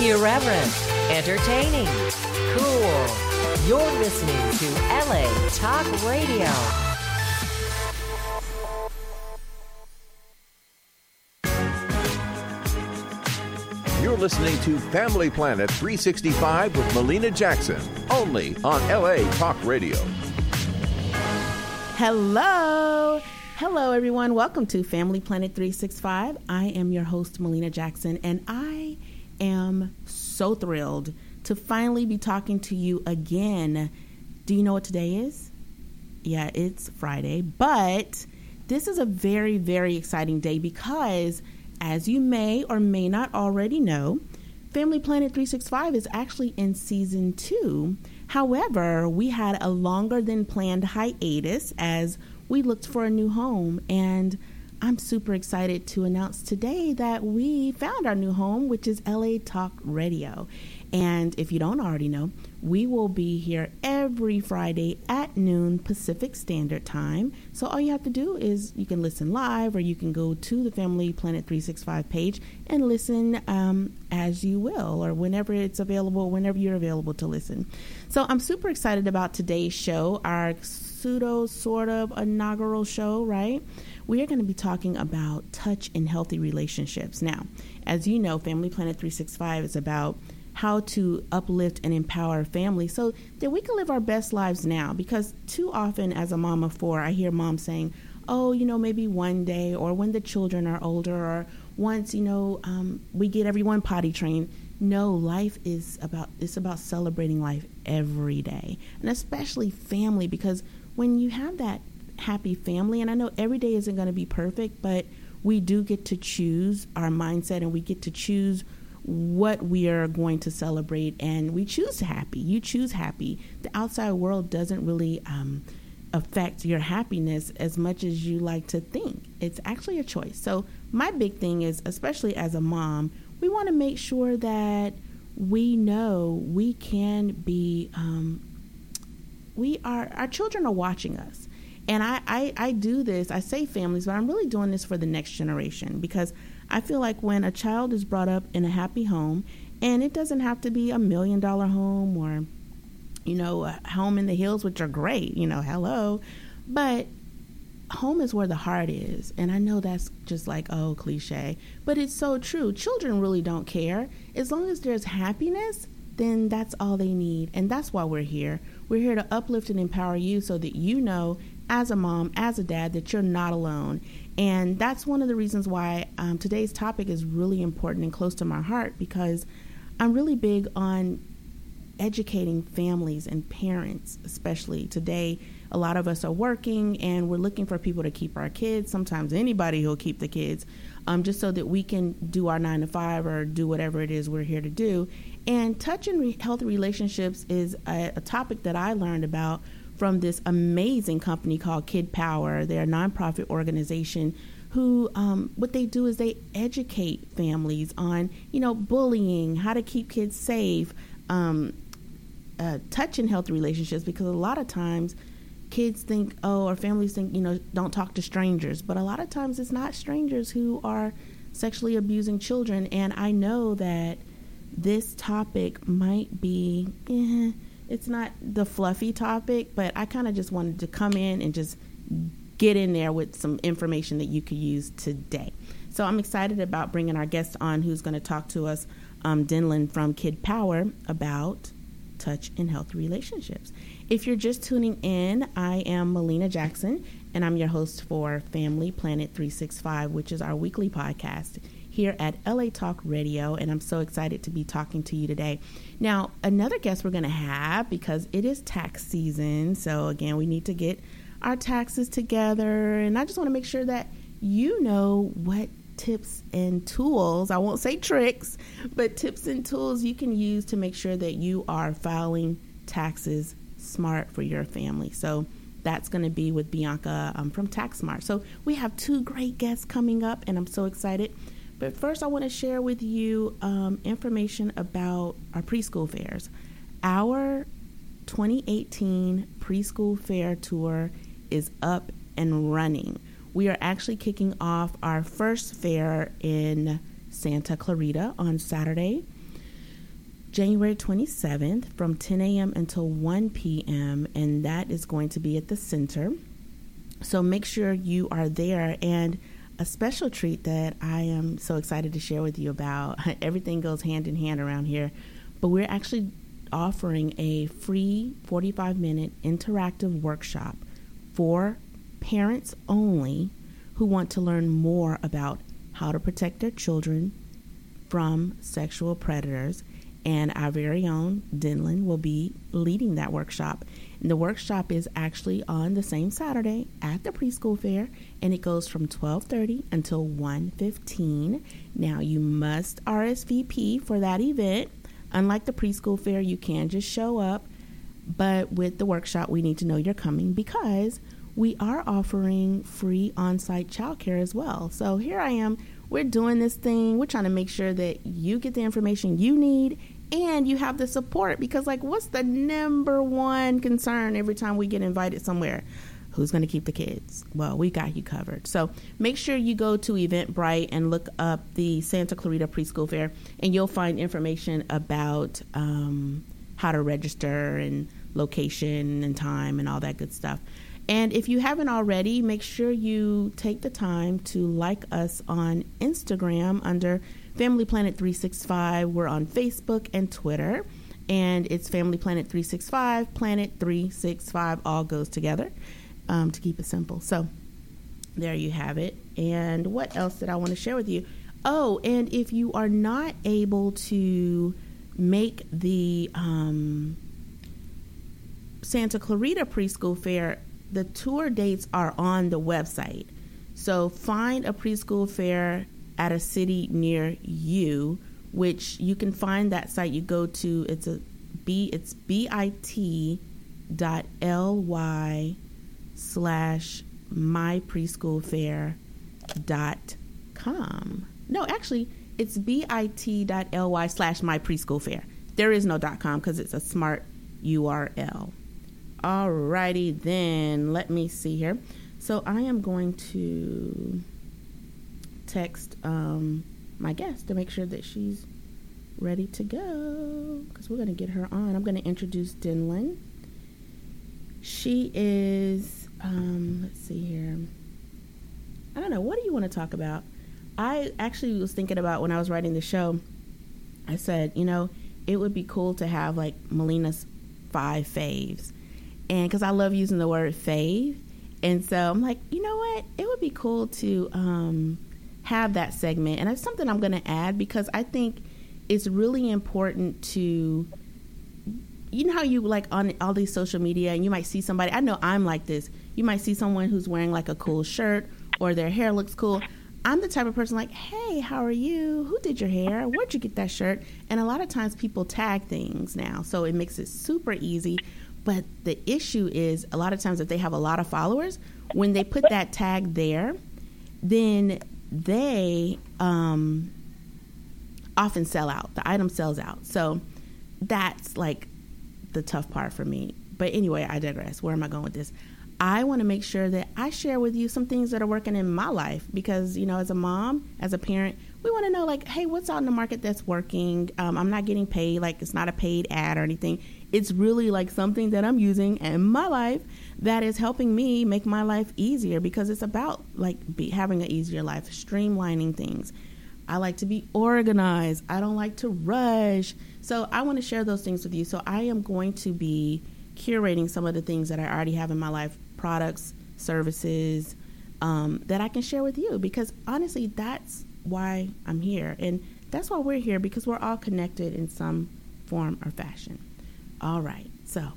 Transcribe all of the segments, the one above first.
Irreverent, entertaining, cool. You're listening to LA Talk Radio. You're listening to Family Planet 365 with Melina Jackson, only on LA Talk Radio. Hello. Hello, everyone. Welcome to Family Planet 365. I am your host, Melina Jackson, and I am so thrilled to finally be talking to you again. Do you know what today is? Yeah, it's Friday, but this is a very, very exciting day because, as you may or may not already know, Family Planet 365 is actually in season two. However, we had a longer than planned hiatus as we looked for a new home. And I'm super excited to announce today that we found our new home, which is LA Talk Radio. And if you don't already know, we will be here every Friday at noon Pacific Standard Time. So all you have to do is you can listen live or you can go to the Family Planet 365 page and listen um, as you will or whenever it's available, whenever you're available to listen. So I'm super excited about today's show, our pseudo sort of inaugural show, right? We are going to be talking about touch in healthy relationships. Now, as you know, Family Planet 365 is about how to uplift and empower families so that we can live our best lives now. Because too often, as a mom of four, I hear moms saying, oh, you know, maybe one day or when the children are older or once, you know, um, we get everyone potty trained. No, life is about it's about celebrating life every day, and especially family because when you have that happy family, and I know every day isn't going to be perfect, but we do get to choose our mindset and we get to choose what we are going to celebrate and we choose happy. You choose happy. The outside world doesn't really um, affect your happiness as much as you like to think. It's actually a choice. So, my big thing is, especially as a mom, we want to make sure that we know we can be, um, we are, our children are watching us. And I, I, I do this, I say families, but I'm really doing this for the next generation because I feel like when a child is brought up in a happy home, and it doesn't have to be a million dollar home or, you know, a home in the hills, which are great, you know, hello. But home is where the heart is. And I know that's just like, oh, cliche, but it's so true. Children really don't care. As long as there's happiness, then that's all they need. And that's why we're here. We're here to uplift and empower you so that you know, as a mom, as a dad, that you're not alone. And that's one of the reasons why um, today's topic is really important and close to my heart because I'm really big on educating families and parents, especially today. A lot of us are working and we're looking for people to keep our kids, sometimes anybody who'll keep the kids, um, just so that we can do our nine to five or do whatever it is we're here to do. And touch and re- healthy relationships is a, a topic that I learned about from this amazing company called Kid Power. They're a nonprofit organization who um, what they do is they educate families on you know bullying, how to keep kids safe, um, uh, touch and healthy relationships because a lot of times kids think oh or families think you know don't talk to strangers, but a lot of times it's not strangers who are sexually abusing children, and I know that this topic might be. Eh, it's not the fluffy topic, but I kind of just wanted to come in and just get in there with some information that you could use today. So I'm excited about bringing our guest on who's going to talk to us, um, Denlin from Kid Power, about touch and healthy relationships. If you're just tuning in, I am Melina Jackson, and I'm your host for Family Planet 365, which is our weekly podcast here at LA Talk Radio, and I'm so excited to be talking to you today. Now, another guest we're going to have because it is tax season, so again, we need to get our taxes together, and I just want to make sure that you know what tips and tools, I won't say tricks, but tips and tools you can use to make sure that you are filing taxes smart for your family. So, that's going to be with Bianca um, from TaxSmart. So we have two great guests coming up, and I'm so excited. But first, I want to share with you um, information about our preschool fairs. Our 2018 preschool fair tour is up and running. We are actually kicking off our first fair in Santa Clarita on Saturday. January 27th from 10 a.m. until 1 p.m., and that is going to be at the center. So make sure you are there. And a special treat that I am so excited to share with you about everything goes hand in hand around here, but we're actually offering a free 45 minute interactive workshop for parents only who want to learn more about how to protect their children from sexual predators. And our very own Denlin will be leading that workshop. And the workshop is actually on the same Saturday at the preschool fair, and it goes from 12:30 until 1:15. Now you must RSVP for that event. Unlike the preschool fair, you can just show up, but with the workshop, we need to know you're coming because we are offering free on-site childcare as well. So here I am we're doing this thing. We're trying to make sure that you get the information you need and you have the support because like what's the number one concern every time we get invited somewhere? Who's going to keep the kids? Well, we got you covered. So make sure you go to Eventbrite and look up the Santa Clarita Preschool Fair, and you'll find information about um, how to register and location and time and all that good stuff. And if you haven't already, make sure you take the time to like us on Instagram under Family Planet 365. We're on Facebook and Twitter. And it's Family Planet 365, Planet 365, all goes together um, to keep it simple. So there you have it. And what else did I want to share with you? Oh, and if you are not able to make the um, Santa Clarita Preschool Fair the tour dates are on the website. So find a preschool fair at a city near you, which you can find that site. You go to it's a b it's bit dot ly slash my preschool fair dot com. No, actually, it's bit.ly slash my preschool fair. There is no dot com because it's a smart URL. Alrighty then, let me see here. So I am going to text um, my guest to make sure that she's ready to go because we're going to get her on. I'm going to introduce Denlin. She is, um, let's see here. I don't know. What do you want to talk about? I actually was thinking about when I was writing the show. I said, you know, it would be cool to have like Melina's five faves and because I love using the word fave. and so I'm like, you know what? It would be cool to um, have that segment, and it's something I'm going to add because I think it's really important to. You know how you like on all these social media, and you might see somebody. I know I'm like this. You might see someone who's wearing like a cool shirt, or their hair looks cool. I'm the type of person like, hey, how are you? Who did your hair? Where'd you get that shirt? And a lot of times people tag things now, so it makes it super easy but the issue is a lot of times if they have a lot of followers, when they put that tag there, then they um, often sell out. The item sells out. So that's like the tough part for me. But anyway, I digress. Where am I going with this? I want to make sure that I share with you some things that are working in my life because, you know, as a mom, as a parent, we want to know, like, hey, what's out in the market that's working? Um, I'm not getting paid, like, it's not a paid ad or anything. It's really like something that I'm using in my life that is helping me make my life easier because it's about like be, having an easier life, streamlining things. I like to be organized. I don't like to rush. So I want to share those things with you. So I am going to be curating some of the things that I already have in my life products, services um, that I can share with you because honestly, that's why I'm here. And that's why we're here because we're all connected in some form or fashion. All right, so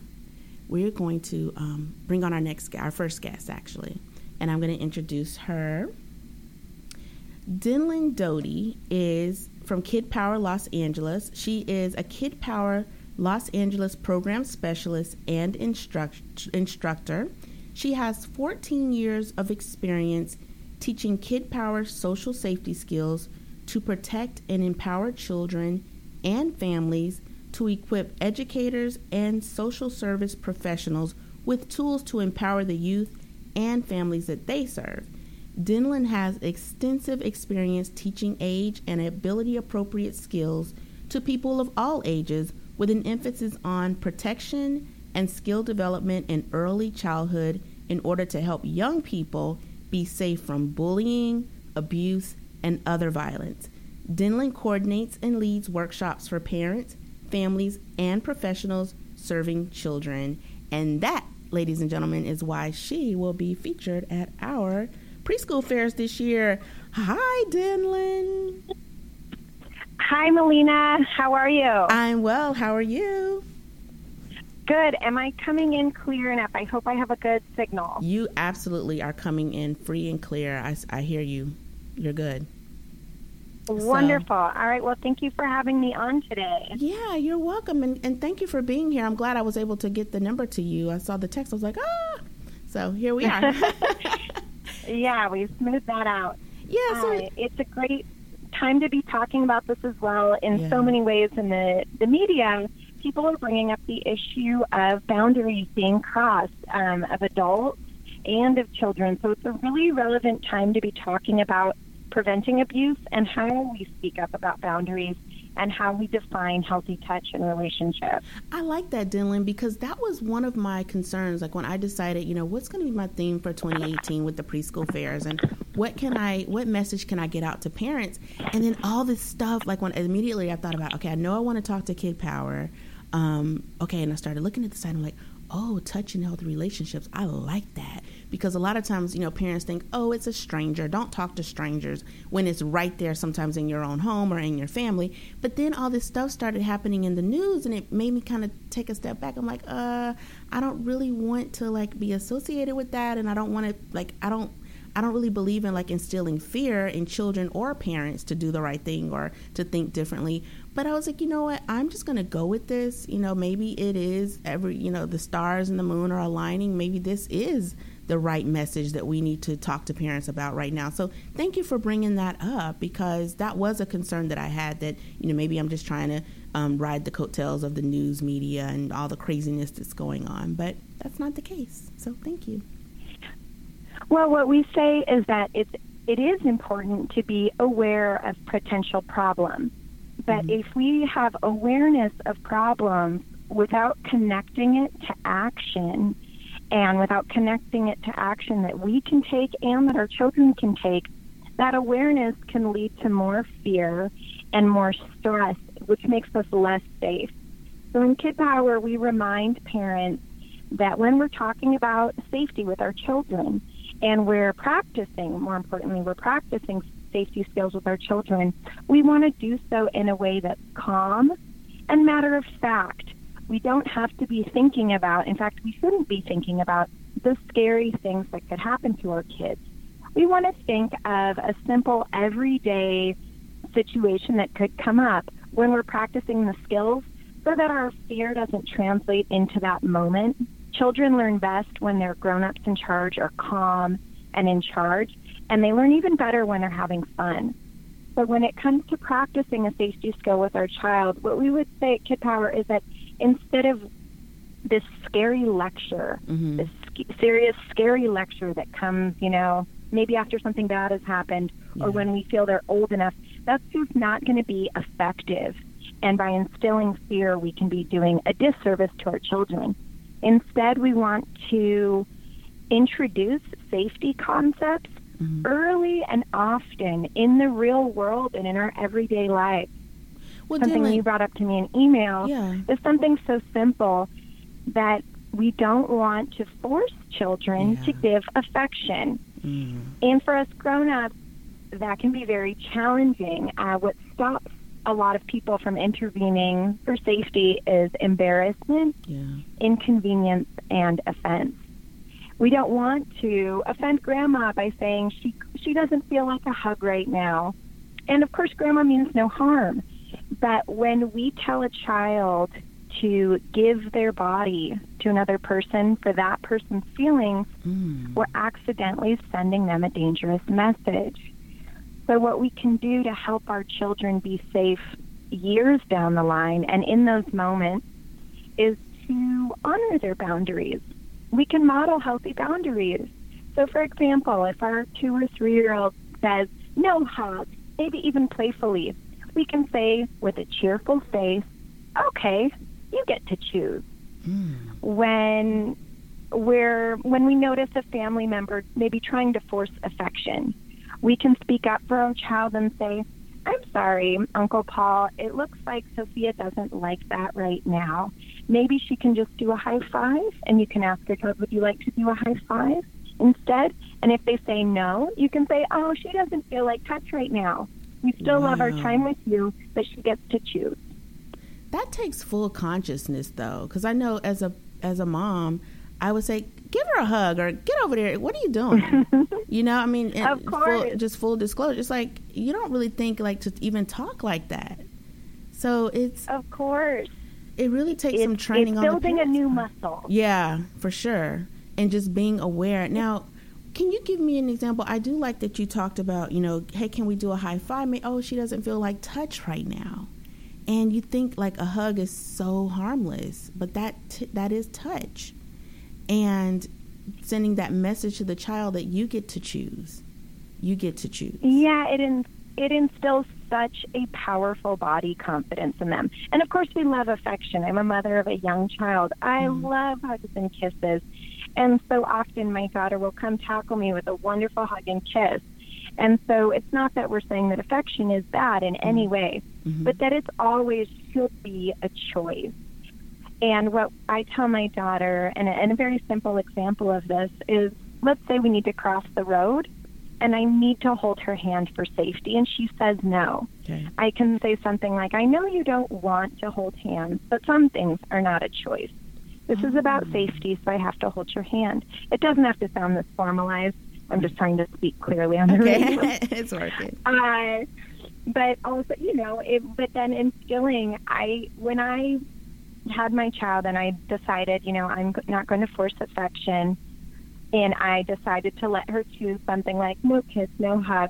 we're going to um, bring on our next, our first guest actually, and I'm going to introduce her. Denlin Doty is from Kid Power Los Angeles. She is a Kid Power Los Angeles program specialist and instruct- instructor. She has 14 years of experience teaching Kid Power social safety skills to protect and empower children and families, to equip educators and social service professionals with tools to empower the youth and families that they serve. Denlin has extensive experience teaching age and ability appropriate skills to people of all ages with an emphasis on protection and skill development in early childhood in order to help young people be safe from bullying, abuse, and other violence. Denlin coordinates and leads workshops for parents, families, and professionals serving children. And that, ladies and gentlemen, is why she will be featured at our preschool fairs this year. Hi, Denlin. Hi, Melina. How are you? I'm well. How are you? Good. Am I coming in clear enough? I hope I have a good signal. You absolutely are coming in free and clear. I, I hear you. You're good. Wonderful. So, All right. Well, thank you for having me on today. Yeah, you're welcome. And, and thank you for being here. I'm glad I was able to get the number to you. I saw the text. I was like, ah. So here we are. yeah, we smoothed that out. Yeah. So uh, it's a great time to be talking about this as well in yeah. so many ways in the, the media. People are bringing up the issue of boundaries being crossed um, of adults and of children. So it's a really relevant time to be talking about preventing abuse and how we speak up about boundaries and how we define healthy touch and relationships. I like that, Denlin, because that was one of my concerns. Like when I decided, you know, what's going to be my theme for 2018 with the preschool fairs, and what can I, what message can I get out to parents, and then all this stuff. Like when immediately I thought about, okay, I know I want to talk to Kid Power. Um, okay, and I started looking at the site. I'm like, oh, touch and healthy relationships. I like that because a lot of times, you know, parents think, oh, it's a stranger. Don't talk to strangers when it's right there sometimes in your own home or in your family. But then all this stuff started happening in the news and it made me kind of take a step back. I'm like, uh, I don't really want to like be associated with that and I don't want to like I don't I don't really believe in like instilling fear in children or parents to do the right thing or to think differently. But I was like, you know what? I'm just going to go with this. You know, maybe it is every, you know, the stars and the moon are aligning. Maybe this is the right message that we need to talk to parents about right now. So thank you for bringing that up because that was a concern that I had that, you know, maybe I'm just trying to um, ride the coattails of the news media and all the craziness that's going on. But that's not the case. So thank you. Well, what we say is that it's it is important to be aware of potential problems. But mm-hmm. if we have awareness of problems without connecting it to action and without connecting it to action that we can take and that our children can take, that awareness can lead to more fear and more stress, which makes us less safe. So in Kid Power, we remind parents that when we're talking about safety with our children, and we're practicing, more importantly, we're practicing safety skills with our children, we want to do so in a way that's calm and matter of fact. We don't have to be thinking about, in fact, we shouldn't be thinking about the scary things that could happen to our kids. We want to think of a simple, everyday situation that could come up when we're practicing the skills so that our fear doesn't translate into that moment Children learn best when their grown ups in charge are calm and in charge, and they learn even better when they're having fun. So when it comes to practicing a safety skill with our child, what we would say at Kid Power is that instead of this scary lecture, mm-hmm. this sc- serious, scary lecture that comes, you know, maybe after something bad has happened yeah. or when we feel they're old enough, that's just not going to be effective. And by instilling fear, we can be doing a disservice to our children. Instead, we want to introduce safety concepts mm-hmm. early and often in the real world and in our everyday life. Well, something you brought up to me in email yeah. is something so simple that we don't want to force children yeah. to give affection. Mm-hmm. And for us grown ups, that can be very challenging. Uh, what stops a lot of people from intervening for safety is embarrassment, yeah. inconvenience, and offense. We don't want to offend grandma by saying she she doesn't feel like a hug right now. And of course grandma means no harm. But when we tell a child to give their body to another person for that person's feelings, mm. we're accidentally sending them a dangerous message. So, what we can do to help our children be safe years down the line and in those moments is to honor their boundaries. We can model healthy boundaries. So, for example, if our two or three year old says, no hug, maybe even playfully, we can say with a cheerful face, okay, you get to choose. Mm. When we're when we notice a family member maybe trying to force affection, we can speak up for our child and say, I'm sorry, Uncle Paul. It looks like Sophia doesn't like that right now. Maybe she can just do a high five, and you can ask her, Would you like to do a high five instead? And if they say no, you can say, Oh, she doesn't feel like touch right now. We still wow. love our time with you, but she gets to choose. That takes full consciousness, though, because I know as a as a mom, I would say, give her a hug or get over there. What are you doing? you know, I mean, of course. Full, just full disclosure. It's like you don't really think like to even talk like that. So it's of course. It really takes it's, some training it's building a new muscle. Yeah, for sure, and just being aware. Now, can you give me an example? I do like that you talked about, you know, hey, can we do a high five? Oh, she doesn't feel like touch right now. And you think like a hug is so harmless, but that t- that is touch. And sending that message to the child that you get to choose. You get to choose. Yeah, it in, it instills such a powerful body confidence in them. And of course, we love affection. I'm a mother of a young child. I mm. love hugs and kisses. And so often my daughter will come tackle me with a wonderful hug and kiss. And so it's not that we're saying that affection is bad in any mm-hmm. way, mm-hmm. but that it's always should be a choice. And what I tell my daughter, and a, and a very simple example of this is let's say we need to cross the road and I need to hold her hand for safety, and she says no. Okay. I can say something like, I know you don't want to hold hands, but some things are not a choice. This is about safety, so I have to hold your hand. It doesn't have to sound this formalized. I'm just trying to speak clearly on the okay. radio. it's working. Uh, but also, you know, it, but then instilling, I when I had my child and I decided, you know, I'm not going to force affection, and I decided to let her choose something like no kiss, no hug.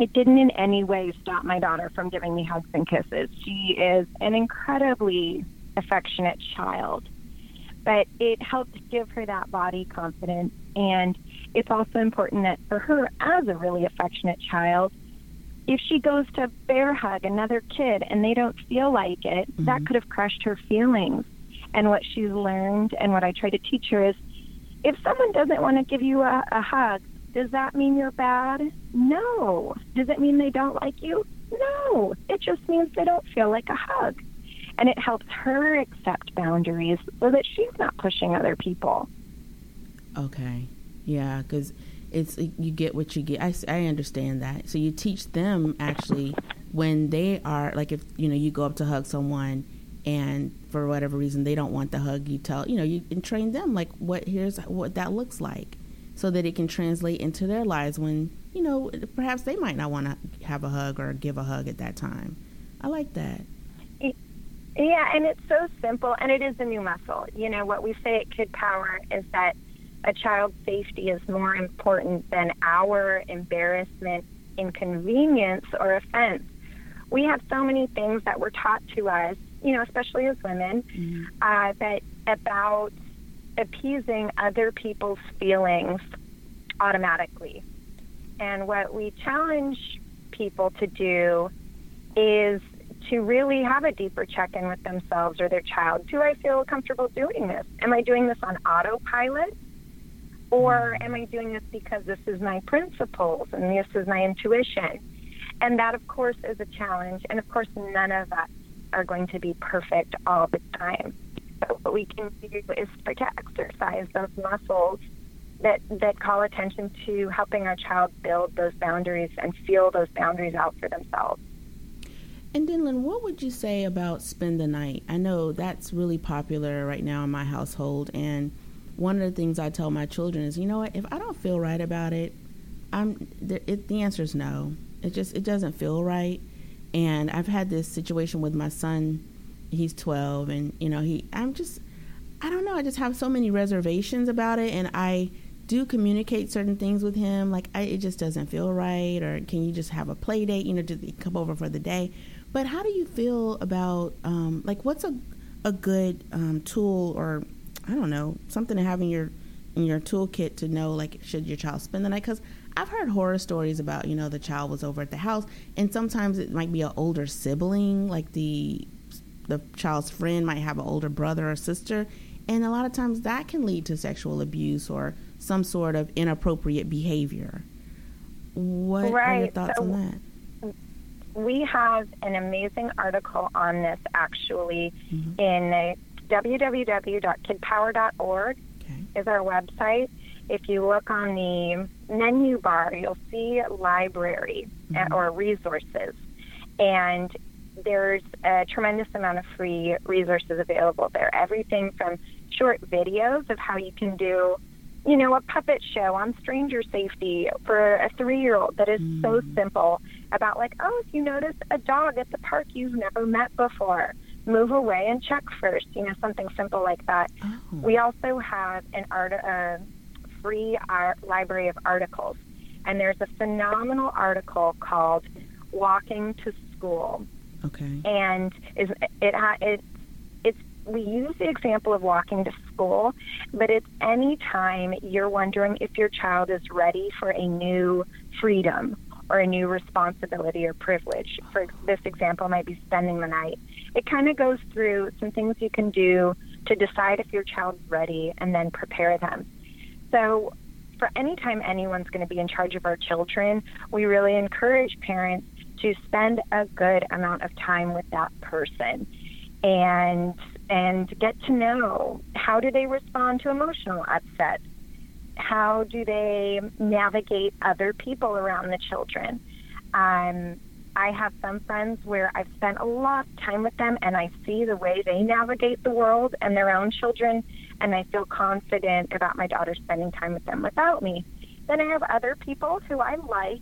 It didn't in any way stop my daughter from giving me hugs and kisses. She is an incredibly affectionate child but it helped give her that body confidence. And it's also important that for her, as a really affectionate child, if she goes to bear hug another kid and they don't feel like it, mm-hmm. that could have crushed her feelings. And what she's learned and what I try to teach her is if someone doesn't want to give you a, a hug, does that mean you're bad? No. Does it mean they don't like you? No. It just means they don't feel like a hug and it helps her accept boundaries so that she's not pushing other people. Okay, yeah, because it's you get what you get. I, I understand that. So you teach them actually when they are like if you know you go up to hug someone and for whatever reason they don't want the hug, you tell you know you and train them like what here's what that looks like so that it can translate into their lives when you know perhaps they might not want to have a hug or give a hug at that time. I like that. Yeah, and it's so simple, and it is a new muscle. You know, what we say at Kid Power is that a child's safety is more important than our embarrassment, inconvenience, or offense. We have so many things that were taught to us, you know, especially as women, mm-hmm. uh, that about appeasing other people's feelings automatically. And what we challenge people to do is to really have a deeper check in with themselves or their child. Do I feel comfortable doing this? Am I doing this on autopilot? Or am I doing this because this is my principles and this is my intuition? And that, of course, is a challenge. And of course, none of us are going to be perfect all the time. But what we can do is start to exercise those muscles that, that call attention to helping our child build those boundaries and feel those boundaries out for themselves. And Denlin, what would you say about spend the night? I know that's really popular right now in my household, and one of the things I tell my children is, you know what? If I don't feel right about it, I'm it, the answer is no. It just it doesn't feel right. And I've had this situation with my son. He's 12, and you know he. I'm just I don't know. I just have so many reservations about it, and I do communicate certain things with him. Like I, it just doesn't feel right, or can you just have a play date? You know, just come over for the day. But how do you feel about um, like what's a a good um, tool or I don't know something to have in your in your toolkit to know like should your child spend the night because I've heard horror stories about you know the child was over at the house and sometimes it might be an older sibling like the the child's friend might have an older brother or sister and a lot of times that can lead to sexual abuse or some sort of inappropriate behavior. What right. are your thoughts so, on that? We have an amazing article on this actually mm-hmm. in www.kidpower.org okay. is our website. If you look on the menu bar, you'll see library mm-hmm. or resources. And there's a tremendous amount of free resources available there. Everything from short videos of how you can do you know, a puppet show on stranger safety for a three year old that is mm. so simple about, like, oh, if you notice a dog at the park you've never met before, move away and check first, you know, something simple like that. Oh. We also have an art, a free art library of articles, and there's a phenomenal article called Walking to School. Okay. And is it, it It's we use the example of walking to school, but it's any time you're wondering if your child is ready for a new freedom or a new responsibility or privilege. For this example, might be spending the night. It kind of goes through some things you can do to decide if your child's ready and then prepare them. So, for any time anyone's going to be in charge of our children, we really encourage parents to spend a good amount of time with that person and and get to know how do they respond to emotional upset? How do they navigate other people around the children? Um, i have some friends where i've spent a lot of time with them and i see the way they navigate the world and their own children and i feel confident about my daughter spending time with them without me. Then i have other people who i like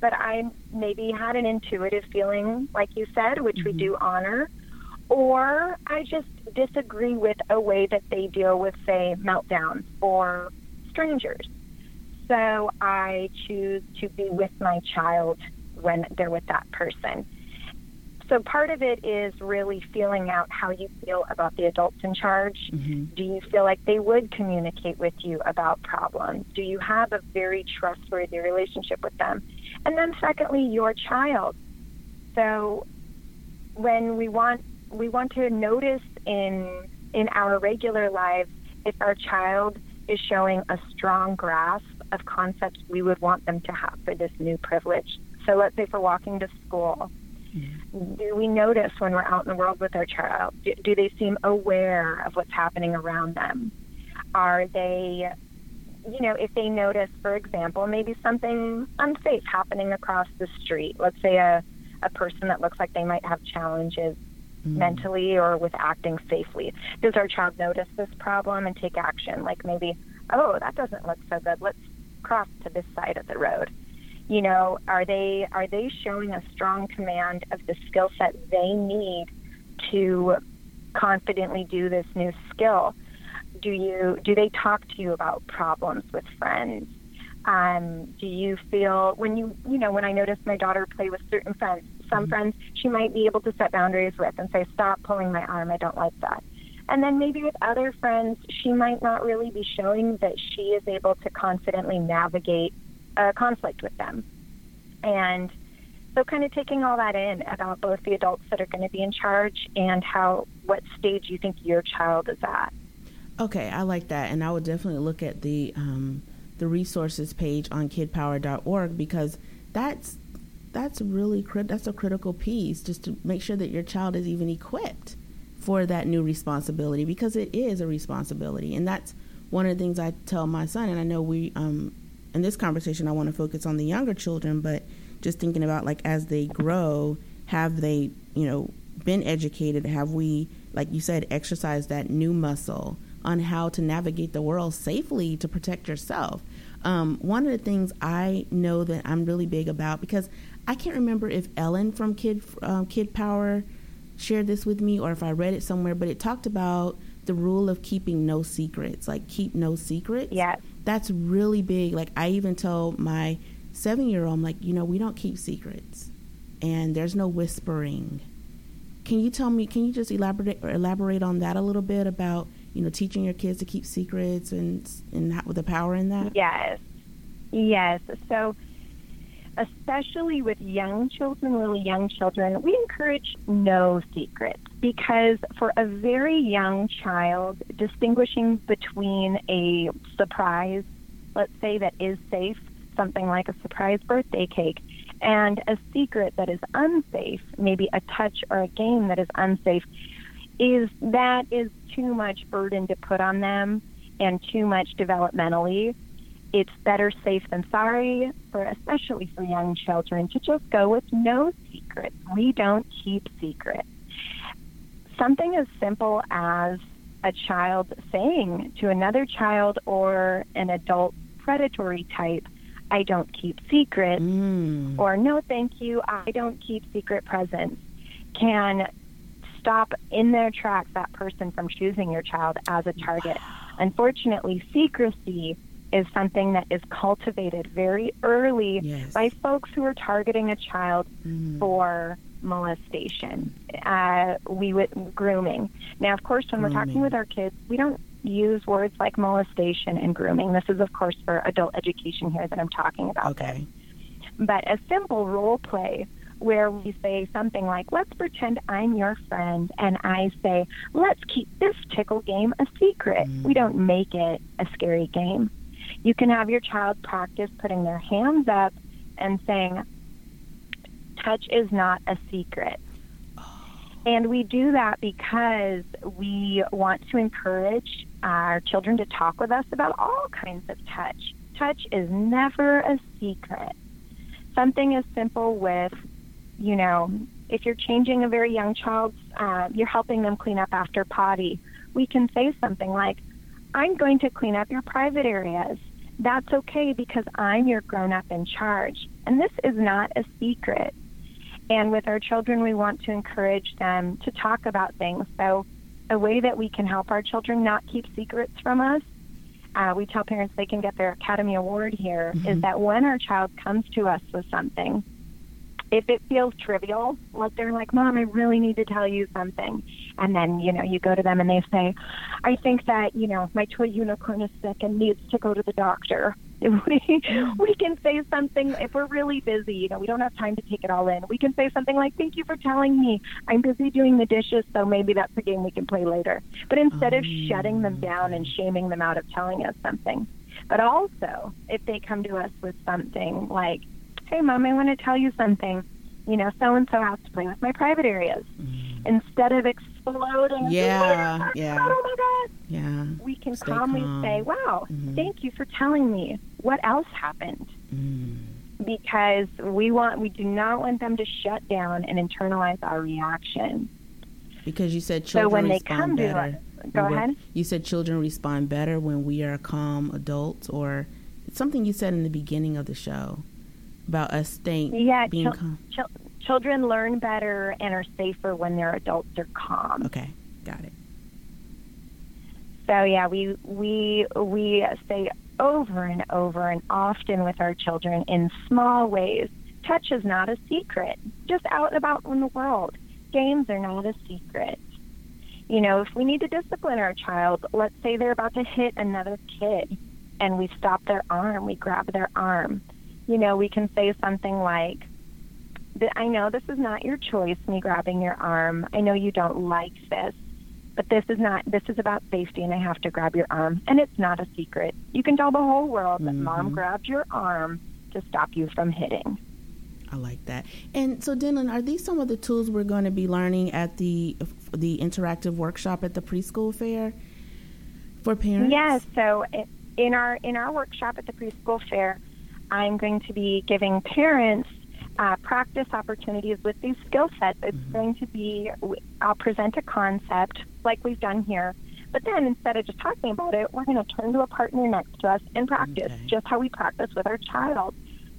but i maybe had an intuitive feeling like you said which mm-hmm. we do honor or I just disagree with a way that they deal with, say, meltdowns or strangers. So I choose to be with my child when they're with that person. So part of it is really feeling out how you feel about the adults in charge. Mm-hmm. Do you feel like they would communicate with you about problems? Do you have a very trustworthy relationship with them? And then secondly, your child. So when we want we want to notice in in our regular lives if our child is showing a strong grasp of concepts we would want them to have for this new privilege. So let's say for walking to school, mm-hmm. do we notice when we're out in the world with our child? Do, do they seem aware of what's happening around them? Are they, you know, if they notice, for example, maybe something unsafe happening across the street, let's say a, a person that looks like they might have challenges mm. mentally or with acting safely? Does our child notice this problem and take action? Like maybe, oh, that doesn't look so good. Let's cross to this side of the road. You know, are they are they showing a strong command of the skill set they need to confidently do this new skill? Do you do they talk to you about problems with friends? Um, do you feel when you you know when I notice my daughter play with certain friends, some mm-hmm. friends she might be able to set boundaries with and say, "Stop pulling my arm. I don't like that." And then maybe with other friends, she might not really be showing that she is able to confidently navigate a conflict with them. And so, kind of taking all that in about both the adults that are going to be in charge and how what stage you think your child is at. Okay, I like that, and I would definitely look at the um, the resources page on kidpower.org because that's that's really that's a critical piece just to make sure that your child is even equipped for that new responsibility because it is a responsibility. And that's one of the things I tell my son and I know we um, in this conversation I want to focus on the younger children but just thinking about like as they grow have they you know been educated? Have we like you said exercise that new muscle on how to navigate the world safely to protect yourself? Um, one of the things I know that I'm really big about because I can't remember if Ellen from Kid um, Kid Power shared this with me or if I read it somewhere, but it talked about the rule of keeping no secrets, like keep no secrets. Yeah. That's really big. Like I even tell my seven year old, I'm like, you know, we don't keep secrets and there's no whispering. Can you tell me, can you just elaborate or elaborate on that a little bit about you know, teaching your kids to keep secrets and and with the power in that? Yes. Yes. So especially with young children, really young children, we encourage no secrets because for a very young child, distinguishing between a surprise, let's say that is safe, something like a surprise birthday cake, and a secret that is unsafe, maybe a touch or a game that is unsafe, is that is too much burden to put on them and too much developmentally it's better safe than sorry for especially for young children to just go with no secrets. We don't keep secrets. Something as simple as a child saying to another child or an adult predatory type, I don't keep secrets, mm. or no, thank you, I don't keep secret presents, can stop in their tracks that person from choosing your child as a target. Unfortunately, secrecy is something that is cultivated very early yes. by folks who are targeting a child mm. for molestation. Uh, we would grooming. Now, of course, when grooming. we're talking with our kids, we don't use words like molestation and grooming. This is, of course, for adult education here that I'm talking about. Okay. This. But a simple role play where we say something like, let's pretend I'm your friend, and I say, let's keep this tickle game a secret. Mm. We don't make it a scary game. You can have your child practice putting their hands up and saying, touch is not a secret. And we do that because we want to encourage our children to talk with us about all kinds of touch. Touch is never a secret. Something as simple with, you know, if you're changing a very young child's, uh, you're helping them clean up after potty, we can say something like, I'm going to clean up your private areas that's okay because I'm your grown up in charge. And this is not a secret. And with our children, we want to encourage them to talk about things. So, a way that we can help our children not keep secrets from us, uh, we tell parents they can get their Academy Award here, mm-hmm. is that when our child comes to us with something, if it feels trivial, like they're like, Mom, I really need to tell you something. And then, you know, you go to them and they say, I think that, you know, my toy unicorn is sick and needs to go to the doctor. We, we can say something if we're really busy, you know, we don't have time to take it all in. We can say something like, Thank you for telling me. I'm busy doing the dishes, so maybe that's a game we can play later. But instead of shutting them oh. down and shaming them out of telling us something, but also if they come to us with something like, hey, mom, I want to tell you something. You know, so and so has to play with my private areas. Mm. Instead of exploding, yeah, yeah, oh my god, yeah, we can Stay calmly calm. say, wow, mm-hmm. thank you for telling me. What else happened? Mm. Because we want, we do not want them to shut down and internalize our reaction. Because you said children so when they come better. to us, go ahead. You said children respond better when we are calm adults, or something you said in the beginning of the show about us staying yeah, being calm? children learn better and are safer when their adults are calm. Okay, got it. So yeah, we we we say over and over and often with our children in small ways. Touch is not a secret. Just out and about in the world. Games are not a secret. You know, if we need to discipline our child, let's say they're about to hit another kid and we stop their arm, we grab their arm you know, we can say something like, I know this is not your choice, me grabbing your arm. I know you don't like this, but this is not, this is about safety and I have to grab your arm. And it's not a secret. You can tell the whole world that mm-hmm. mom grabbed your arm to stop you from hitting. I like that. And so, Denlin, are these some of the tools we're going to be learning at the the interactive workshop at the preschool fair for parents? Yes. So, in our in our workshop at the preschool fair, I'm going to be giving parents uh, practice opportunities with these skill sets. It's mm-hmm. going to be, I'll present a concept like we've done here, but then instead of just talking about it, we're going to turn to a partner next to us and practice okay. just how we practice with our child.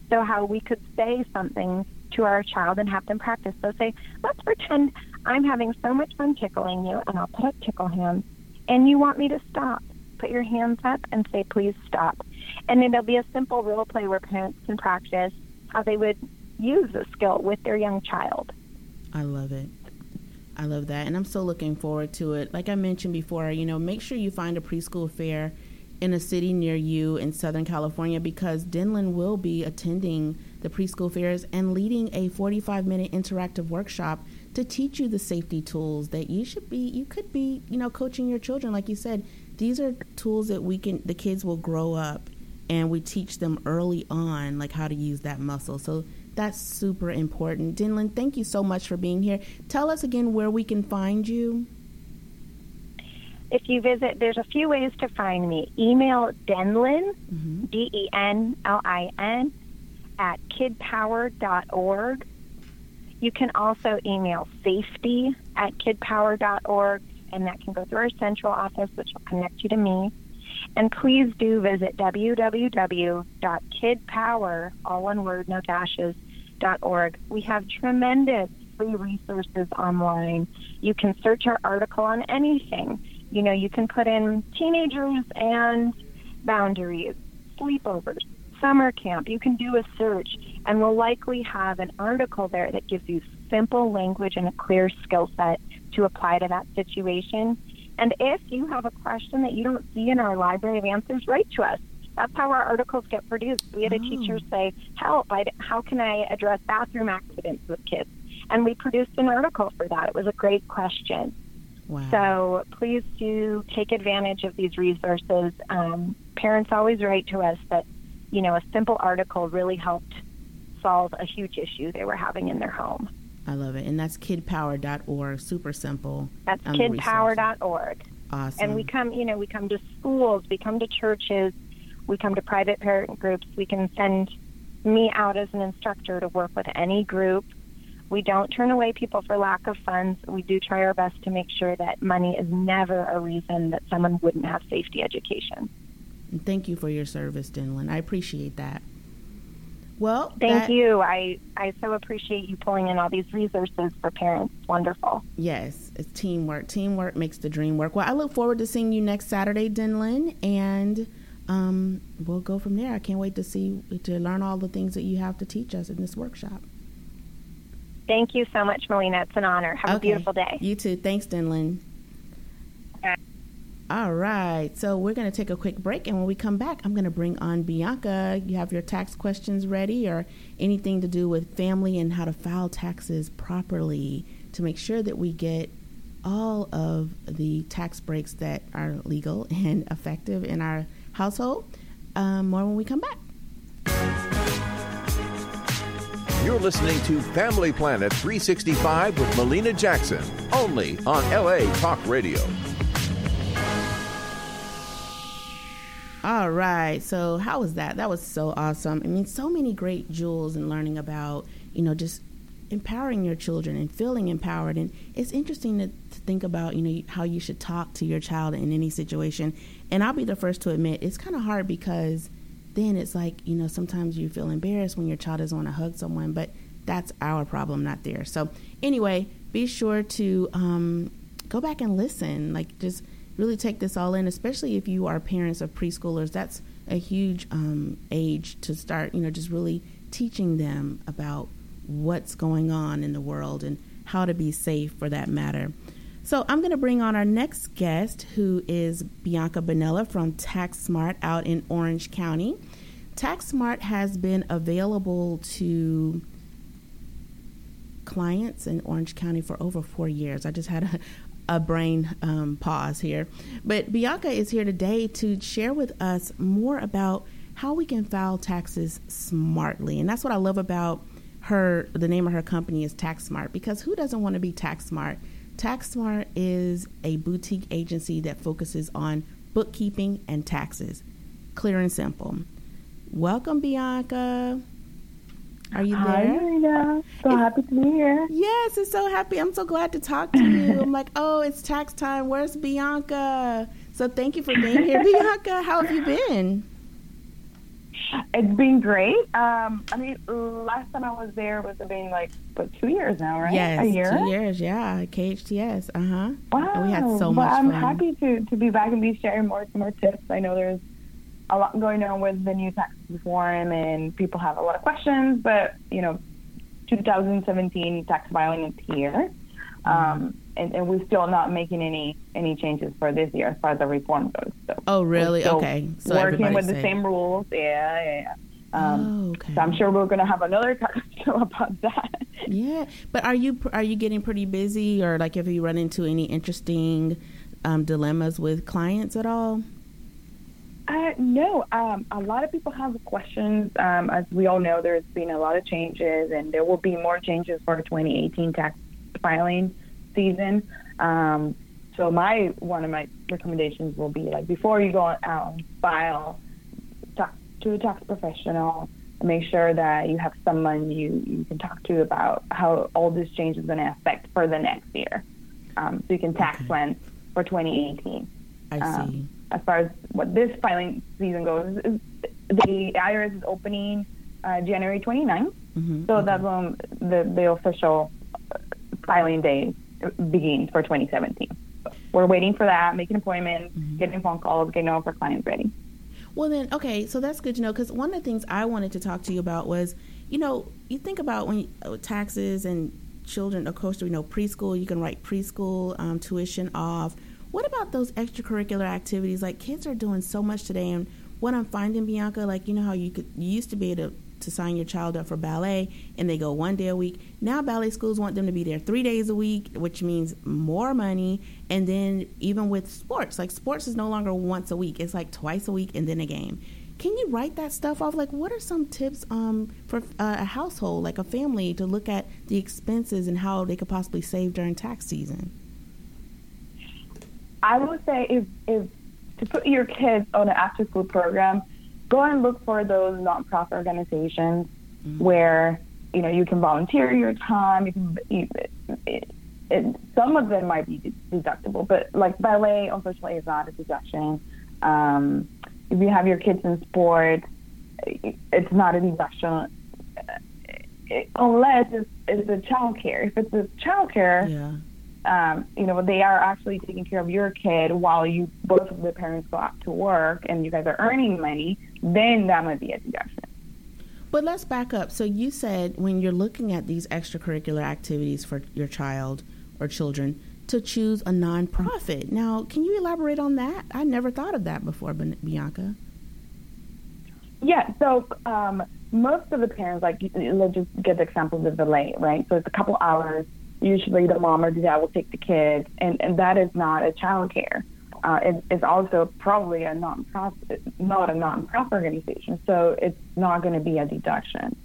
So, how we could say something to our child and have them practice. So, say, let's pretend I'm having so much fun tickling you, and I'll put up tickle hands, and you want me to stop. Put your hands up and say, please stop. And it'll be a simple role play where parents can practice how they would use the skill with their young child. I love it. I love that. And I'm so looking forward to it. Like I mentioned before, you know, make sure you find a preschool fair in a city near you in Southern California because Denlin will be attending the preschool fairs and leading a 45 minute interactive workshop to teach you the safety tools that you should be you could be you know coaching your children like you said these are tools that we can the kids will grow up and we teach them early on like how to use that muscle. So that's super important. Denlin thank you so much for being here. Tell us again where we can find you. If you visit there's a few ways to find me. Email denlin mm-hmm. d-e-n-l-i-n at kidpower.org you can also email safety at kidpower.org, and that can go through our central office, which will connect you to me. And please do visit www.kidpower, all one word, no dashes, .org. We have tremendous free resources online. You can search our article on anything. You know, you can put in teenagers and boundaries, sleepovers, summer camp. You can do a search, and we'll likely have an article there that gives you simple language and a clear skill set to apply to that situation. And if you have a question that you don't see in our library of answers, write to us. That's how our articles get produced. We had a oh. teacher say, Help, I, how can I address bathroom accidents with kids? And we produced an article for that. It was a great question. Wow. So please do take advantage of these resources. Um, parents always write to us that you know, a simple article really helped solve a huge issue they were having in their home. I love it. And that's kidpower.org, super simple. That's kidpower.org. Awesome. And we come, you know, we come to schools, we come to churches, we come to private parent groups. We can send me out as an instructor to work with any group. We don't turn away people for lack of funds. We do try our best to make sure that money is never a reason that someone wouldn't have safety education. Thank you for your service, Denlin. I appreciate that. Well, thank that, you. I, I so appreciate you pulling in all these resources for parents. Wonderful. Yes, it's teamwork. Teamwork makes the dream work. Well, I look forward to seeing you next Saturday, Denlin, and um, we'll go from there. I can't wait to see to learn all the things that you have to teach us in this workshop. Thank you so much, Melina. It's an honor. Have okay. a beautiful day. You too. Thanks, Denlin. All right, so we're going to take a quick break, and when we come back, I'm going to bring on Bianca. You have your tax questions ready, or anything to do with family and how to file taxes properly to make sure that we get all of the tax breaks that are legal and effective in our household. Um, more when we come back. You're listening to Family Planet 365 with Melina Jackson, only on LA Talk Radio. All right. So how was that? That was so awesome. I mean, so many great jewels and learning about, you know, just empowering your children and feeling empowered. And it's interesting to, to think about, you know, how you should talk to your child in any situation. And I'll be the first to admit it's kind of hard because then it's like, you know, sometimes you feel embarrassed when your child doesn't want to hug someone, but that's our problem, not theirs. So anyway, be sure to um, go back and listen. Like just really take this all in, especially if you are parents of preschoolers. That's a huge um, age to start, you know, just really teaching them about what's going on in the world and how to be safe for that matter. So I'm going to bring on our next guest, who is Bianca Bonella from TaxSmart out in Orange County. TaxSmart has been available to clients in Orange County for over four years. I just had a, a brain um, pause here. But Bianca is here today to share with us more about how we can file taxes smartly. And that's what I love about her. The name of her company is Tax Smart because who doesn't want to be tax smart? Tax Smart is a boutique agency that focuses on bookkeeping and taxes. Clear and simple. Welcome, Bianca. Are you Hi, there? Marina. So it, happy to be here. Yes, it's so happy. I'm so glad to talk to you. I'm like, oh, it's tax time. Where's Bianca? So thank you for being here, Bianca. How have you been? It's been great. Um, I mean, last time I was there was been like what two years now, right? Yes, a year. Two years, yeah. KHTS. Uh huh. Wow. And we had so much. Well, I'm fun. happy to to be back and be sharing more more tips. I know there's a lot going on with the new tax reform, and people have a lot of questions. But you know, 2017 tax filing is here. Um, and, and we're still not making any any changes for this year as far as the reform goes. So Oh, really? Okay. So working with the safe. same rules. Yeah, yeah. yeah. Um, Oh, okay. So I'm sure we're going to have another talk show about that. Yeah, but are you are you getting pretty busy, or like have you run into any interesting um, dilemmas with clients at all? Uh, no, um, a lot of people have questions. Um, as we all know, there's been a lot of changes, and there will be more changes for 2018 tax filing season. Um, so my one of my recommendations will be like before you go out and file, talk to a tax professional. Make sure that you have someone you, you can talk to about how all this change is going to affect for the next year, um, so you can tax Okay. plan for 2018 I um, see. As far as what this filing season goes, is the IRS is opening uh, January 29th. Mhm, So that's when the, the official filing day begins for 2017. We're waiting for that, making appointments, Mm-hmm. getting phone calls, getting all of our clients ready. Well, then, okay, so that's good to know because one of the things I wanted to talk to you about was, you know, you think about when you, uh, taxes and children, of course, we know preschool, you can write preschool um, tuition off. What about those extracurricular activities? Like kids are doing so much today, and what I'm finding, Bianca, like you know how you could you used to be able to, to sign your child up for ballet, and they go one day a week. Now ballet schools want them to be there three days a week, which means more money. And then even with sports, like sports is no longer once a week; it's like twice a week and then a game. Can you write that stuff off? Like, what are some tips um, for uh, a household, like a family, to look at the expenses and how they could possibly save during tax season? I would say if, if to put your kids on an after school program, go and look for those nonprofit organizations where you know you can volunteer your time. You can, you, it, it, some of them might be deductible, but like ballet, unfortunately, is not a deduction. Um, if you have your kids in sports, it- it's not a deduction uh, unless it's, it's a child care. If it's a child care, Yeah. Um, you know, they are actually taking care of your kid while you both of the parents go out to work and you guys are earning money, then that might be a deduction. But let's back up. So you said when you're looking at these extracurricular activities for your child or children to choose a nonprofit. Now, can you elaborate on that? I never thought of that before, Bianca. Yeah, so um, most of the parents, like, let's just get the example of the valet, right? So it's a couple hours. Usually the mom or the dad will take the kids, and, and that is not a child care. Uh, it, it's also probably a non-profit, not a non-profit organization, so it's not going to be a deduction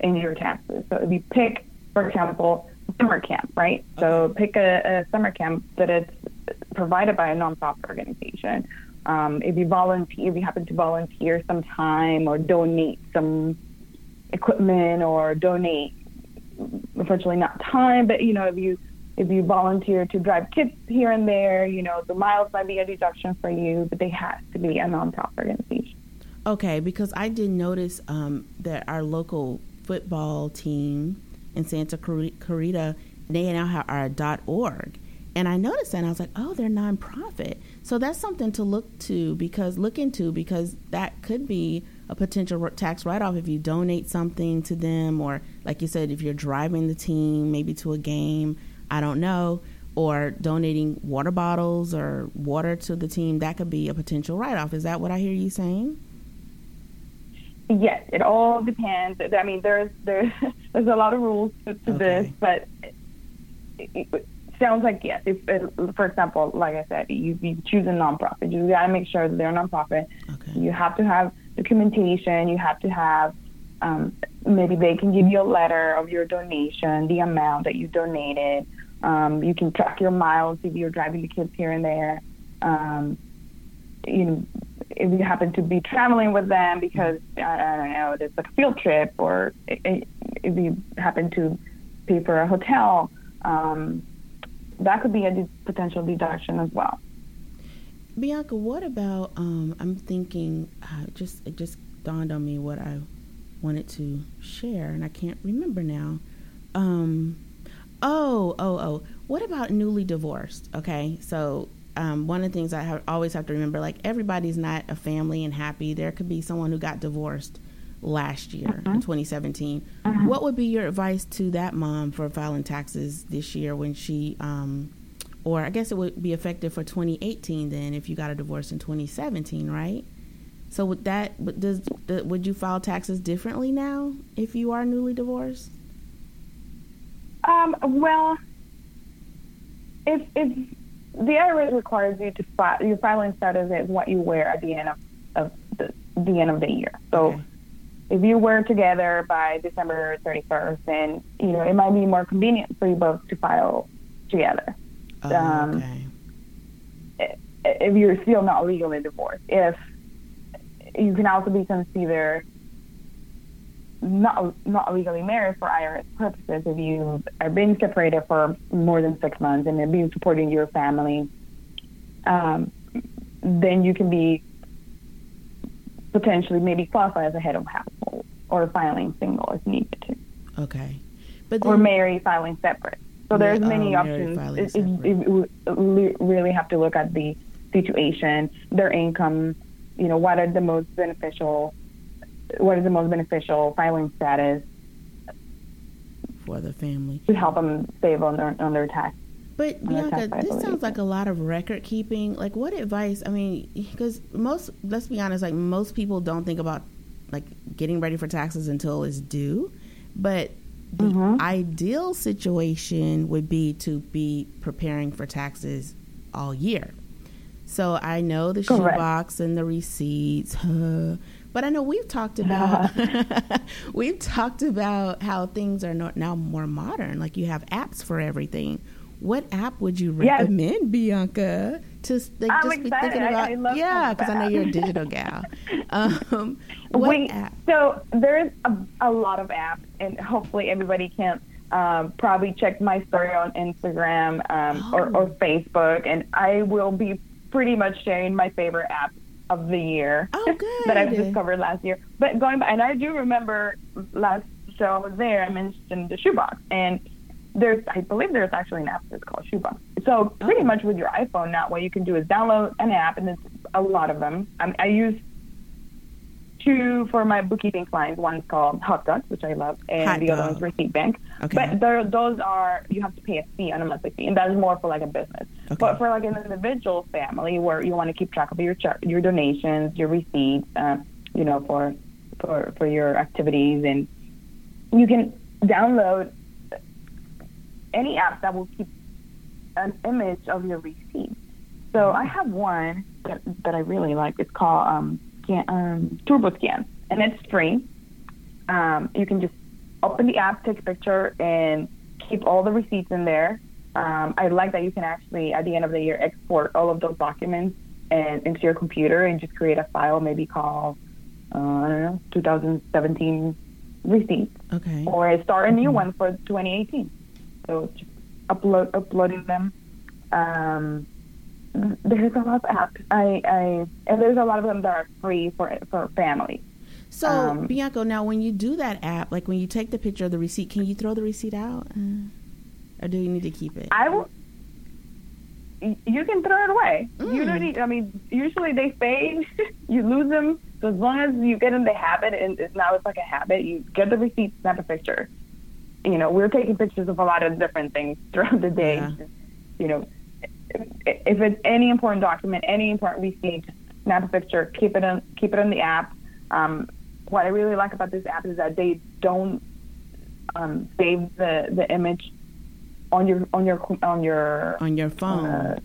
in your taxes. So if you pick, for example, summer camp, right? So pick a, a summer camp that is provided by a nonprofit organization. Um, if you volunteer, if you happen to volunteer some time or donate some equipment or donate, unfortunately not time, but you know if you if you volunteer to drive kids here and there, you know the miles might be a deduction for you, but they have to be a nonprofit organization. Okay, because I did notice um, that our local football team in Santa Clarita, they now dot .org, and I noticed that and I was like, oh, they're nonprofit. So that's something to look to because look into because that could be a potential tax write-off if you donate something to them, or like you said, if you're driving the team maybe to a game, I don't know, or donating water bottles or water to the team. That could be a potential write-off. Is that what I hear you saying? Yes, it all depends. I mean, there's there's there's a lot of rules to, to this, but it, it sounds like yes. If, for example, like I said, you, you choose a nonprofit, you got to make sure that they're a nonprofit. Okay. You have to have documentation. You have to have um, maybe they can give you a letter of your donation, the amount that you donated. Um, you can track your miles if you're driving the kids here and there. Um, you know, if you happen to be traveling with them because I, I don't know, it's like a field trip, or if you happen to pay for a hotel, um, that could be a potential deduction as well. Bianca, what about? Um, I'm thinking. Uh, just it just dawned on me what I wanted to share, and I can't remember now. Um, oh, oh, oh. What about newly divorced? Okay, so um, one of the things I have, always have to remember, like everybody's not a family and happy. There could be someone who got divorced last year in 2017. What would be your advice to that mom for filing taxes this year when she, um, or I guess it would be effective for 2018 then if you got a divorce in 2017, right? So would that would- does would you file taxes differently now if you are newly divorced? Um, well, if if the IRS requires you to file your filing status is what you wear at the end of, of the, the end of the year. So Okay. if you were together by December 31st, then you know it might be more convenient for you both to file together. Oh, Um, okay. If you're still not legally divorced, if you can also be considered not not legally married for IRS purposes if you are being separated for more than six months and they're being supporting your family, um, then you can be potentially maybe qualify as a head of household or filing single if needed to, Okay. But or then, marry filing separate. So there's Ma- many oh, options. It, it, it, you uh, really have to look at the situation, their income, you know, what are the most beneficial, what is the most beneficial filing status for the family. to help them save on their on their tax. But Bianca, this sounds like a lot of record keeping. Like, what advice? I mean, because most, let's be honest, like most people don't think about like getting ready for taxes until it's due. But the Mm-hmm. ideal situation would be to be preparing for taxes all year. So I know the Correct. shoebox and the receipts, but I know we've talked about we've talked about how things are not now more modern. Like you have apps for everything. What app would you Yes. recommend, Bianca? S- like, I'm just be excited. thinking I- about I love yeah, because I know you're a digital gal. Um, what Wait, app? so there's a, a lot of apps, and hopefully everybody can um, probably check my story on Instagram um, or, or Facebook, and I will be pretty much sharing my favorite app of the year Oh, that I've discovered last year. But going back, and I do remember last show I was there, I mentioned the shoebox, and there's, I believe there's actually an app that's called Shuba. So pretty much with your iPhone now, what you can do is download an app, and there's a lot of them. I, I use two for my bookkeeping clients. One's called Hot Docs, which I love, and Hot the other Dog. one's Receipt Bank. Okay. But there, those are you have to pay a fee on a monthly fee, and that's more for like a business. Okay. But for like an individual family, where you want to keep track of your char- your donations, your receipts, uh, you know, for for for your activities, and you can download any app that will keep an image of your receipt. So I have one that, that I really like. It's called um, Scan, um, Turbo Scan, and it's free. Um, you can just open the app, take a picture, and keep all the receipts in there. Um, I like that you can actually, at the end of the year, export all of those documents and into your computer and just create a file, maybe called uh, I don't know, 2017 receipts Okay. or start a new Mm-hmm. one for 2018. So just upload uploading them. Um, there's a lot of apps. I, I and there's a lot of them that are free for for families. So um, Bianca, now when you do that app, like when you take the picture of the receipt, can you throw the receipt out, uh, or do you need to keep it? I will. You can throw it away. You Mm. don't need. I mean, usually they fade. you lose them. So as long as you get in the habit, and it's now it's like a habit, you get the receipt, snap a picture. You know, we're taking pictures of a lot of different things throughout the day. Yeah. You know, if, if it's any important document, any important receipt, snap a picture, keep it on, keep it in the app. Um, what I really like about this app is that they don't um, save the, the image on your on your on your on your phone. uh,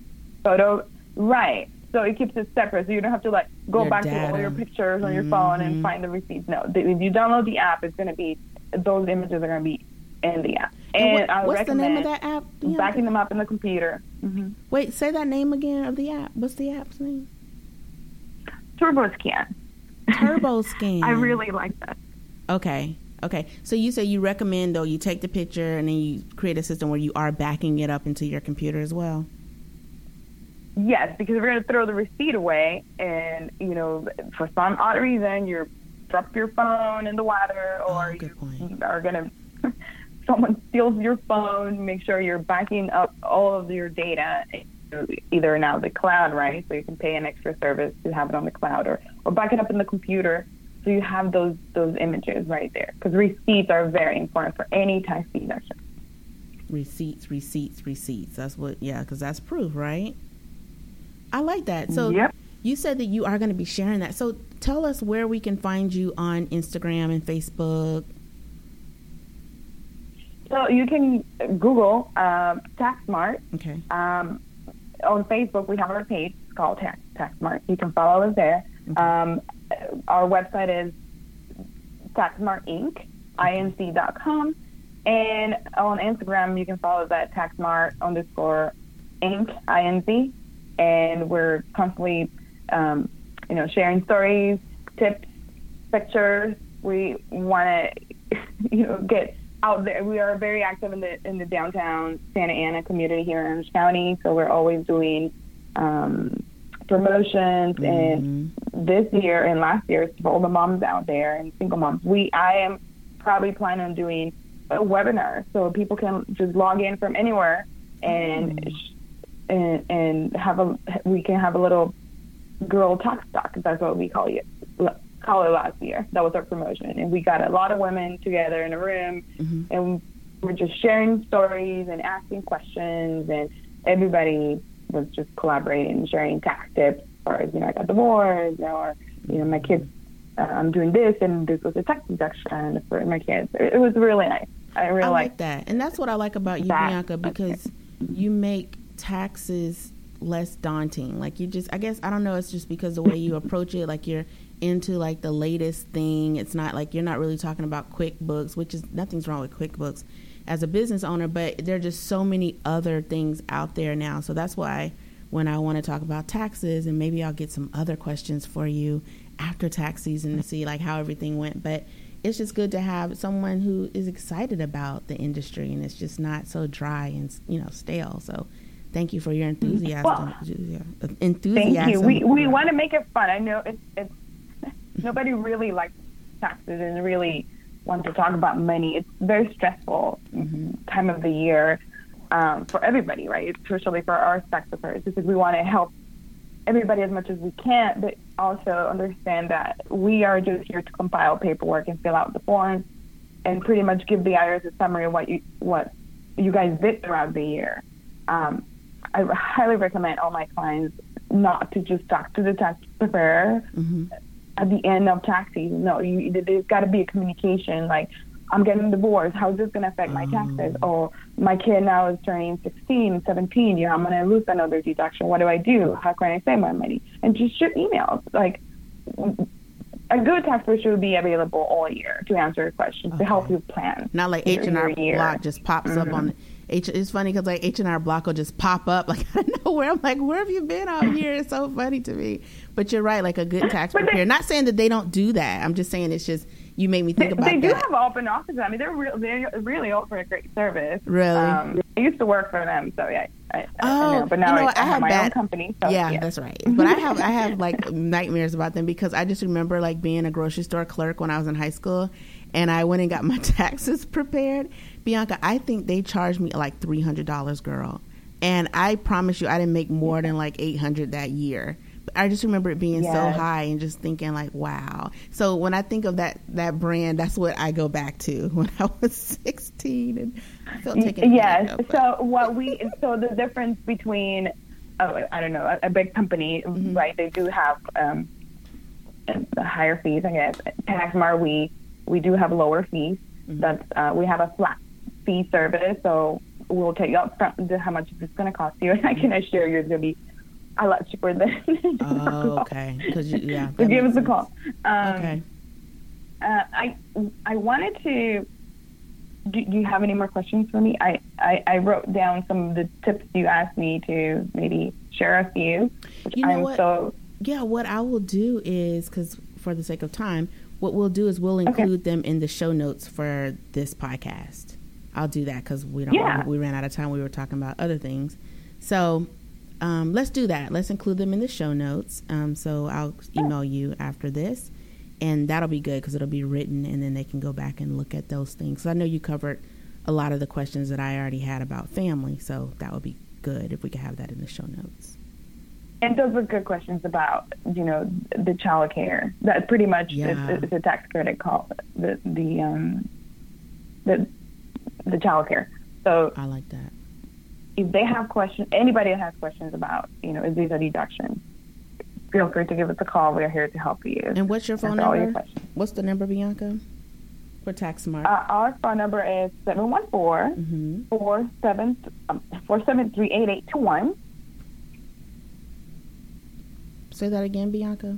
photo. Right. So it keeps it separate, so you don't have to like go Your back to all your pictures on your phone and find the receipts. No, if you download the app, it's gonna be those images are gonna be in the app. And, what- I what's the name of that app? Backing them up in the computer. hmm Wait, say that name again of the app. What's the app's name? Turbo Scan. Turbo Scan. I really like that. Okay. Okay. So you say you recommend though you take the picture and then you create a system where you are backing it up into your computer as well. Yes, because we're going to throw the receipt away, and you know, for some odd reason, you drop your phone in the water, or Oh, you point. are going to someone steals your phone. Make sure you're backing up all of your data, either now the cloud, right? So you can pay an extra service to have it on the cloud, or or back it up in the computer. so you have those those images right there because receipts are very important for any tax deduction. Receipts, receipts, receipts. That's what, yeah, because that's proof, right? I like that. So Yep. you said that you are going to be sharing that. So tell us where we can find you on Instagram and Facebook. So you can Google uh, TaxSmart. Okay. Um, on Facebook, we have our page it's called Tax TaxSmart. You can follow us there. Um, our website is TaxSmart Inc. Inc.com. And on Instagram, you can follow us at TaxSmart underscore Inc. Inc. And we're constantly, um, you know, sharing stories, tips, pictures. We want to, you know, get out there. We are very active in the in the downtown Santa Ana community here in Orange County, so we're always doing um, promotions. And this year and last year, for all the moms out there and single moms, we I am probably planning on doing a webinar so people can just log in from anywhere and sh and and have a we can have a little girl talk talk. That's what we call it call it last year. That was our promotion, and we got a lot of women together in a room, and we're just sharing stories and asking questions, and everybody was just collaborating and sharing tax tips. As far as you know, I got divorced, or you know, my kids, uh, I'm doing this, and this was a tax deduction for my kids. It, it was really nice. I really I like that. And that's what I like about you, That- Bianca, because you make taxes less daunting. Like you just I guess I don't know, it's just because the way you approach it, like you're into like the latest thing. It's not like you're not really talking about QuickBooks, which is nothing's wrong with QuickBooks as a business owner, but there are just so many other things out there now. So that's why when I want to talk about taxes and maybe I'll get some other questions for you after tax season to see like how everything went. But it's just good to have someone who is excited about the industry and it's just not so dry and you know stale. So thank you for your enthusiasm. Well, enthusiasm. Thank you. We we want to make it fun. I know it's it's nobody really likes taxes and really wants to talk about money. It's very stressful time of the year um, for everybody, right? Especially for our tax preparers, because we want to help everybody as much as we can, but also understand that we are just here to compile paperwork and fill out the forms and pretty much give the IRS a summary of what you what you guys did throughout the year. Um, I highly recommend all my clients not to just talk to the tax preparer at the end of tax season. No, you, there's got to be a communication. Like, I'm getting divorced. How's this going to affect my taxes? Mm. Or my kid now is turning 16, 17. You know, I'm going to lose another deduction. What do I do? How can I save my money? And just shoot emails. Like, a good tax preparer should be available all year to answer your questions to help you plan. Not like H and R. Block just pops up on mm-hmm. H. It's funny because like H and R Block will just pop up like I know where I'm like where have you been all year? It's so funny to me. But you're right, like a good tax they- preparer. Not saying that they don't do that. I'm just saying it's just you made me think They, about they do that. have open offices. I mean, they're real, they're really offer a great service. Really? Um, I used to work for them, so yeah. I, I, I Oh, know. But now you know I. I have my bad- own company. So, yeah, yeah, that's right. But I have I have like nightmares about them because I just remember like being a grocery store clerk when I was in high school, and I went and got my taxes prepared. Bianca, I think they charged me like three hundred dollars, girl, and I promise you, I didn't make more than like eight hundred that year. But I just remember it being so high and just thinking like, wow. So when I think of that that brand, that's what I go back to when I was sixteen and I felt taken. Yes. of, So what we so the difference between oh I don't know a, a big company Mm-hmm. right they do have um the higher fees I guess TaxSmart we we do have lower fees Mm-hmm. that's uh, we have a flat fee service so we'll tell you up front how much it's going to cost you and I can assure you it's going to be a lot cheaper than Oh, okay. Because yeah, so give us makes a call. Um, Okay. uh, I I wanted to. Do, do you have any more questions for me? I, I, I wrote down some of the tips you asked me to maybe share a few. You know I'm what? so Yeah, what I will do is because for the sake of time, what we'll do is we'll include them in the show notes for this podcast. I'll do that because we don't. Yeah. We ran out of time. We were talking about other things, so um, let's do that. Let's include them in the show notes. Um, so I'll email you after this, and that'll be good because it'll be written, and then they can go back and look at those things. So I know you covered a lot of the questions that I already had about family, so that would be good if we could have that in the show notes. and those were good questions about you know the child care. That pretty much Yeah. is, is a tax credit call the the um the the child care. So I like that. if they have questions, anybody that has questions about you know is these a deduction, feel free to give us a call. We are here to help you. And what's your phone your number? questions. What's the number, Bianca? For Tax Smart. Uh, our phone number is 714 mm-hmm. 47 um, 473 8821. Say that again, Bianca.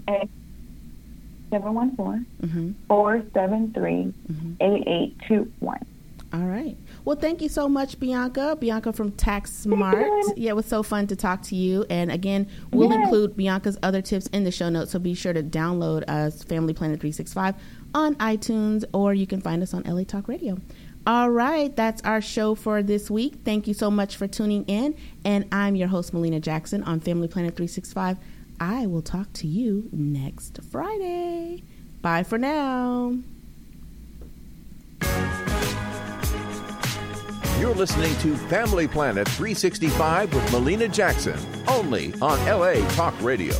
714 Mm-hmm. 473 8821. All right. Well, thank you so much, Bianca. Bianca from Tax Smart. Yeah, it was so fun to talk to you. And again, we'll Yes. include Bianca's other tips in the show notes. So be sure to download us Family Planet 365 on iTunes or you can find us on LA Talk Radio. All right, that's our show for this week. Thank you so much for tuning in. And I'm your host, Melina Jackson on Family Planet 365. I will talk to you next Friday. Bye for now. You're listening to Family Planet 365 with Melina Jackson, only on LA Talk Radio.